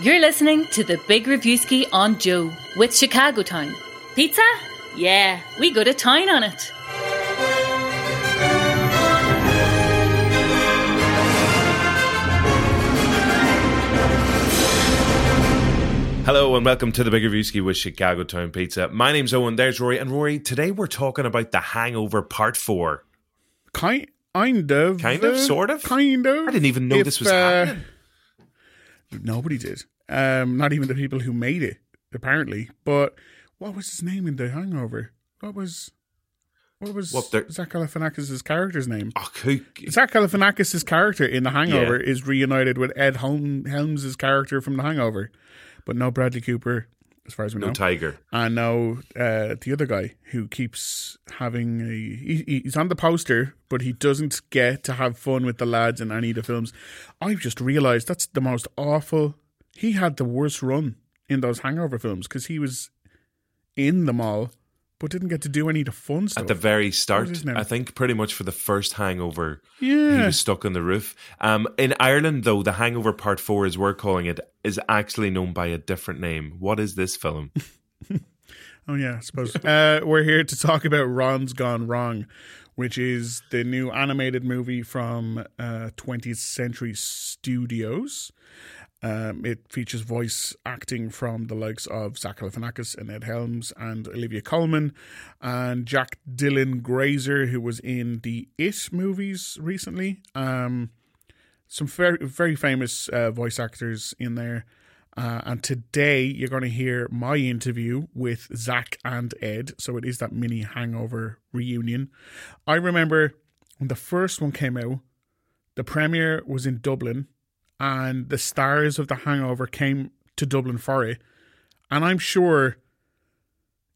You're listening to the Big Reviewski on Joe with Chicago Town. Pizza? Yeah, we go to town on it. Hello and welcome to the Big Reviewski with Chicago Town Pizza. My name's Owen, there's Rory, and Rory, today we're talking about The Hangover Part 4. Kind, kind of. Kind of, sort of? Kind of. I didn't even know If, this was uh, happening. Nobody did. Um, not even the people who made it, apparently. But what was his name in The Hangover? What was. What was What, the- Zach Galifianakis' character's name? Oh, who, Zach Galifianakis' character in The Hangover is reunited with Ed Helm- Helms' character from The Hangover, but no Bradley Cooper, as far as we no know. tiger. and now uh, the other guy who keeps having a he, he's on the poster but he doesn't get to have fun with the lads in any of the films i've just realized that's the most awful he had the worst run in those hangover films because he was in them all but didn't get to do any of the fun stuff At the very start. I think pretty much for the first hangover, he was stuck on the roof. Um, in Ireland, though, The Hangover Part 4, as we're calling it, is actually known by a different name. What is this film? Oh yeah, I suppose. uh, we're here to talk about Ron's Gone Wrong, which is the new animated movie from uh, 20th Century Studios. Um, it features voice acting from the likes of Zach Galifianakis and Ed Helms and Olivia Colman and Jack Dylan Grazer, who was in the It movies recently. Um, some very very famous uh, voice actors in there. Uh, and today you're going to hear my interview with Zach and Ed. So it is that mini hangover reunion. I remember when the first one came out, the premiere was in Dublin, and the stars of the hangover came to Dublin for it. And I'm sure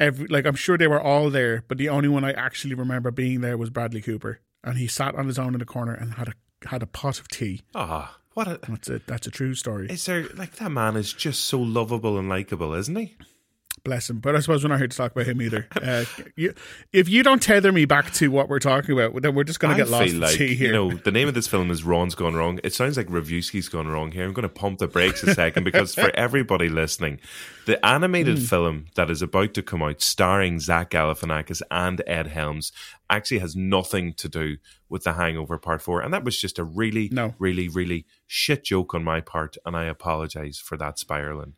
every like I'm sure they were all there, but the only one I actually remember being there was Bradley Cooper. And he sat on his own in the corner and had a had a pot of tea. Ah, what a. That's a that's a true story. Is there, like, that man is just so lovable and likable, isn't he? Bless him. But I suppose we're not here to talk about him either. Uh, you, if you don't tether me back to what we're talking about, then we're just going to get lost like, here. you know, the name of this film is Ron's Gone Wrong. It sounds like Reviewski's Gone Wrong here. I'm going to pump the brakes a second because for everybody listening, the animated Hmm. film that is about to come out starring Zach Galifianakis and Ed Helms actually has nothing to do with The Hangover Part 4. And that was just a really, No. really, really shit joke on my part. And I apologize for that spiraling.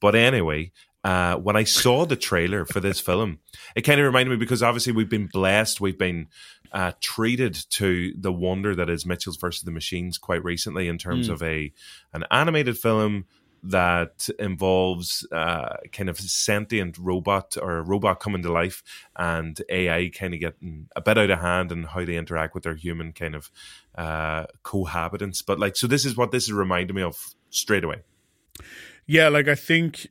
But anyway, uh, when I saw the trailer for this film, it kind of reminded me because obviously we've been blessed, we've been uh, treated to the wonder that is Mitchells versus the Machines quite recently in terms of a an animated film that involves uh, kind of sentient robot or a robot coming to life and AI kind of getting a bit out of hand and how they interact with their human kind of uh, cohabitants. But like, so this is what this is reminding me of straight away. Yeah, like I think,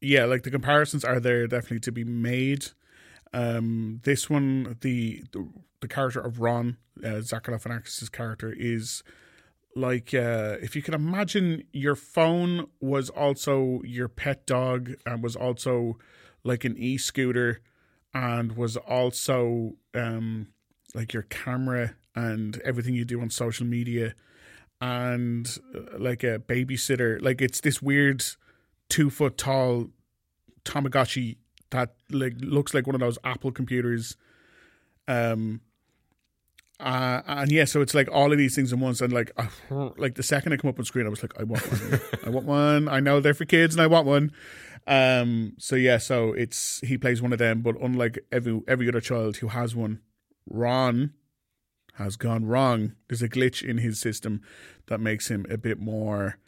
yeah, like the comparisons are there definitely to be made. Um, this one, the the, the character of Ron, uh, Zach Galifianakis' character, is like uh, if you can imagine your phone was also your pet dog and was also like an e-scooter and was also um, like your camera and everything you do on social media and uh, like a babysitter. Like it's this weird two foot tall Tamagotchi that like looks like one of those Apple computers. Um. Uh, and yeah, so it's like all of these things in once, and like, like the second I come up on screen, I was like, I want one, I want one. I know they're for kids, and I want one. Um, so yeah, so it's he plays one of them, but unlike every every other child who has one, Ron has gone wrong. There's a glitch in his system that makes him a bit more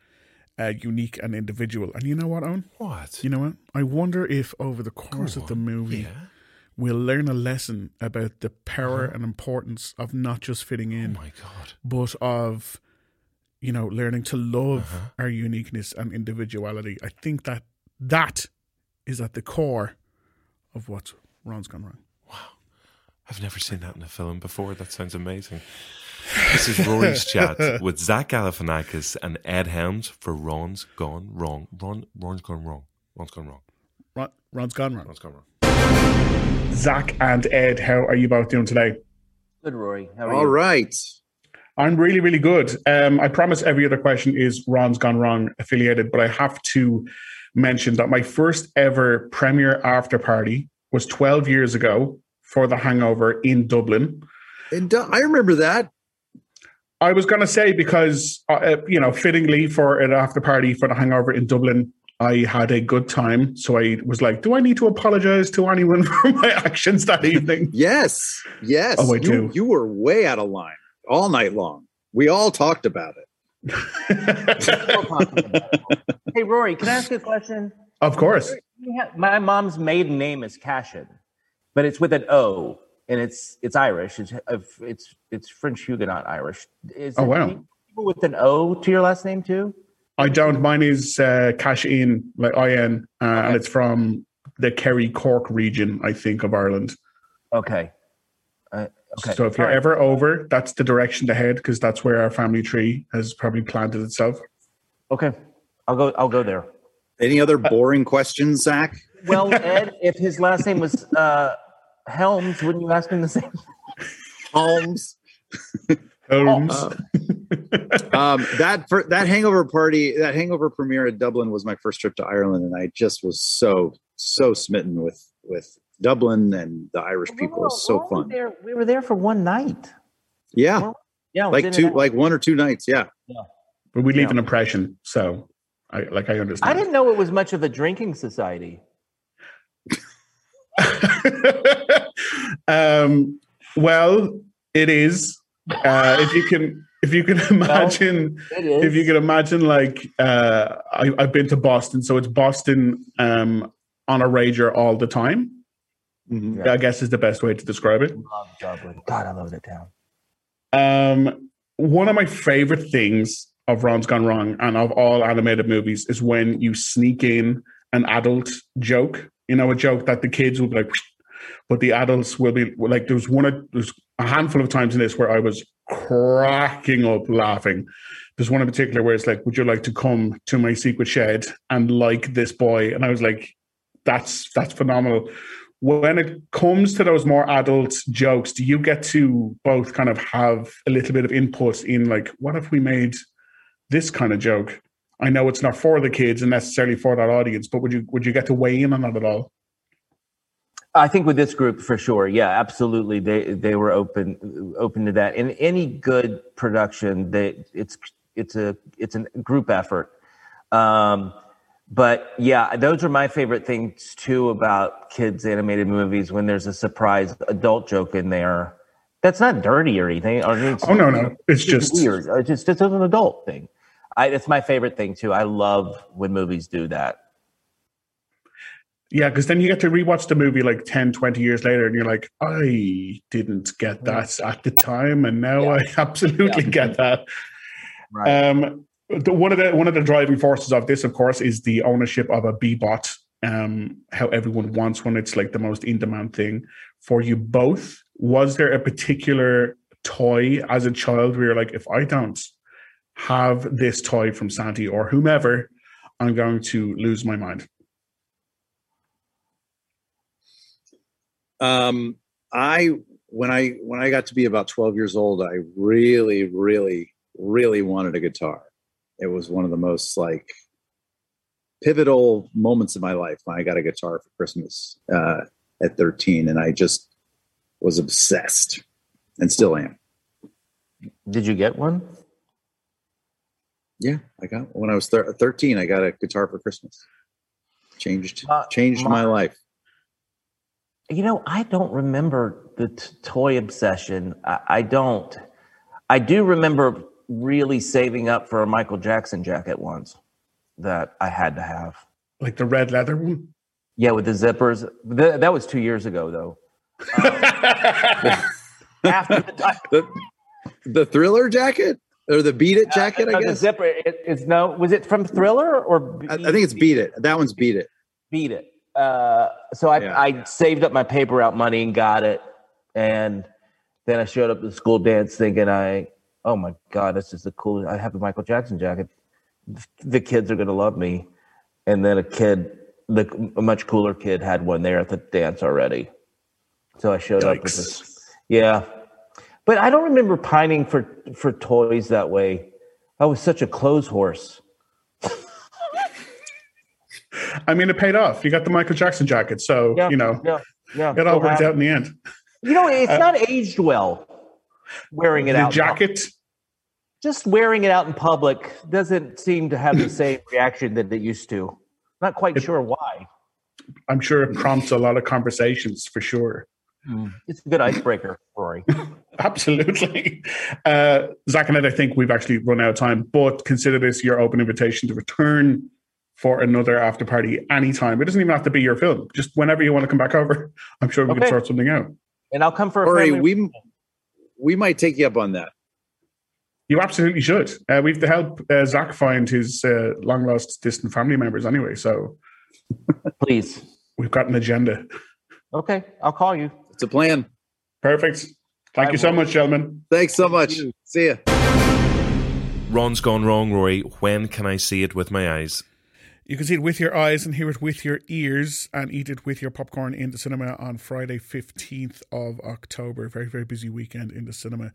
uh, unique and individual. And you know what, Owen? What? You know what? I wonder if over the course of the movie, Yeah. we'll learn a lesson about the power and importance of not just fitting in, Oh my god. but of you know learning to love our uniqueness and individuality. I think that that is at the core of what Ron's gone wrong. Wow. I've never seen that in a film before. That sounds amazing. This is Rory's chat with Zach Galifianakis and Ed Helms for Ron's Gone Wrong. Ron, Ron's Gone Wrong. Ron's Gone Wrong. Ron, Ron's gone wrong. Ron's Gone Wrong. Zach and Ed, how are you both doing today? Good, Rory. How are All you? right. I'm really, really good. Um, I promise every other question is Ron's Gone Wrong affiliated, but I have to mention that my first ever premiere after party was 12 years ago for The Hangover in Dublin. And I remember that. I was going to say because, uh, uh, you know, fittingly for an after party for The Hangover in Dublin, I had a good time. So I was like, do I need to apologize to anyone for my actions that evening? Yes. Yes. Oh, I you, do. You were way out of line all night long. We all talked about it. hey, Rory, can I ask you a question? of course. My mom's maiden name is Cashin, but it's with an O, and it's it's Irish. It's it's it's French Huguenot Irish. Is Oh, wow. people with an O to your last name too? I don't. Mine is uh, Cash In, like IN, uh, and it's from the Kerry Cork region, I think, of Ireland. Okay. Uh, okay. So if you're All right. ever over, that's the direction to head because that's where our family tree has probably planted itself. okay, I'll go. I'll go there. Any other boring questions, Zach? Well, Ed, if his last name was uh, Helms, wouldn't you ask him the same? Holmes. Holmes. Uh, um, that for, that hangover party, that hangover premiere at Dublin was my first trip to Ireland, and I just was so so smitten with with Dublin and the Irish people. It was so We're fun. There, we were there for one night. Yeah, Yeah, like two, like one or two nights. Yeah, but we leave yeah. an impression, so I like I understand. I didn't know it was much of a drinking society. um, well, it is. Uh, if you can, if you can imagine, is. if you can imagine, like uh, I, I've been to Boston, so it's Boston um, on a rager all the time. Mhm. I guess is the best way to describe it. love Dublin. God, I love that town. Um, one of my favorite things of Ron's Gone Wrong and of all animated movies is when you sneak in an adult joke. You know, a joke that the kids will be like, but the adults will be like. There was one. There's a handful of times in this where I was cracking up laughing. There's one in particular where it's like, "Would you like to come to my secret shed and like this boy?" And I was like, "That's that's phenomenal." when it comes to those more adult jokes, do you get to both kind of have a little bit of input in like, what if we made this kind of joke? I know it's not for the kids and necessarily for that audience, but would you would you get to weigh in on that at all? I think with this group for sure, yeah, absolutely. They they were open open to that. In any good production, they it's it's a it's a group effort. Um, but yeah, those are my favorite things too about kids animated movies when there's a surprise adult joke in there. That's not dirty or anything. Or it's, Oh no, no, it's just weird. It's just it's an adult thing. I, it's my favorite thing too. I love when movies do that. yeah, because then you get to rewatch the movie like 10, 20 years later, and you're like, I didn't get that at the time, and now I absolutely get that. Right. Um, the, one of the one of the driving forces of this, of course, is the ownership of a B-Bot. Um, how everyone wants one; it's like the most in demand thing for you both. Was there a particular toy as a child where you're like, if I don't have this toy from Santi or whomever, I'm going to lose my mind. Um, I when I when I got to be about twelve years old, I really, really, really wanted a guitar. It was one of the most like pivotal moments of my life when I got a guitar for Christmas uh, at thirteen, and I just was obsessed, and still am. Did you get one? Yeah, I got when I was thir- thirteen. I got a guitar for Christmas. Changed Uh, changed my my- life. You know, I don't remember the t- toy obsession. I, I don't. I do remember really saving up for a Michael Jackson jacket once that I had to have. Like the red leather one. Yeah, with the zippers. Th- that was two years ago, though. After the The, the thriller jacket or the beat it uh, uh, jacket, no, I uh, the guess. zipper. It, it's no. Was it from Thriller or? I, I think it's beat it. That one's beat it. beat it. Uh, so I, Yeah. I saved up my paper out money and got it. And then I showed up to the school dance thinking I, oh my God, this is the coolest. I have a Michael Jackson jacket. The kids are going to love me. And then a kid, the a much cooler kid had one there at the dance already. So I showed up with this. Yeah. But I don't remember pining for for toys that way. I was such a clothes horse. I mean, it paid off. You got the Michael Jackson jacket, so Yeah, you know yeah, yeah. it all worked out in the end. You know, it's uh, not aged well. Wearing it the out, jacket. just wearing it out in public doesn't seem to have the same reaction that it used to. Not quite sure why. I'm sure it prompts a lot of conversations for sure. Hmm. It's a good icebreaker, Rory. Absolutely. Uh, Zach and Ed, I think we've actually run out of time, but consider this your open invitation to return for another after party anytime. It doesn't even have to be your film. Just whenever you want to come back over, I'm sure we can Okay. sort something out. And I'll come for a Corey, we we might take you up on that. You absolutely should. Uh, we have to help uh, Zach find his uh, long lost distant family members anyway. So please. we've got an agenda. Okay, I'll call you. It's a plan. Perfect. Thank I you so will. much, gentlemen. Thanks so much. you. See ya. Ron's gone wrong, Rory. When can I see it with my eyes? You can see it with your eyes and hear it with your ears and eat it with your popcorn in the cinema on Friday, 15th of October. Very, very busy weekend in the cinema.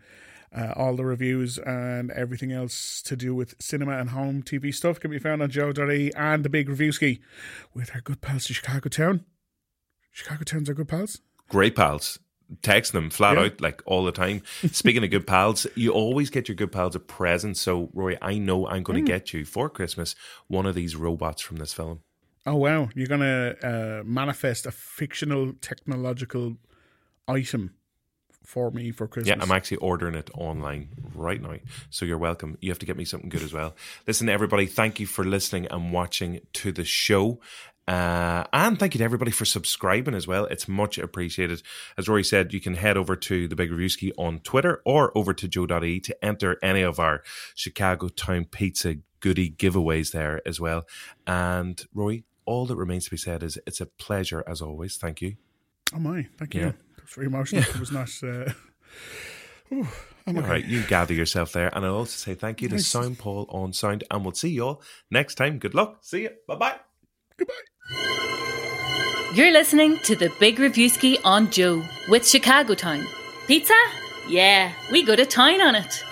Uh, all the reviews and everything else to do with cinema and home TV stuff can be found on Joe.ie and the Big Reviewski with our good pals to Chicago Town. Chicago Town's our good pals. Great pals. Text them flat Yeah. out like all the time. Speaking of good pals, you always get your good pals a present. So, Rory, I know I'm Mm. going to get you for Christmas one of these robots from this film. Oh, wow. You're going to uh, manifest a fictional technological item for me for Christmas. Yeah, I'm actually ordering it online right now. So you're welcome. You have to get me something good as well. Listen, everybody, thank you for listening and watching to the show. Uh, and thank you to everybody for subscribing as well. It's much appreciated. As Rory said, you can head over to the Big Reviewski on Twitter or over to joe.ie to enter any of our Chicago Town Pizza goodie giveaways there as well. And Rory, all that remains to be said is it's a pleasure as always. Thank you. Oh, my. Thank you. Yeah. Very emotional. It was not. Uh... Ooh, okay. right, you gather yourself there. And I'll also say thank you to Thanks. Sound Paul on Sound. And we'll see you all next time. Good luck. See you. Bye bye. Goodbye. You're listening to the Big Reviewski on Joe with Chicago Town. Pizza? Yeah, we go to town on it.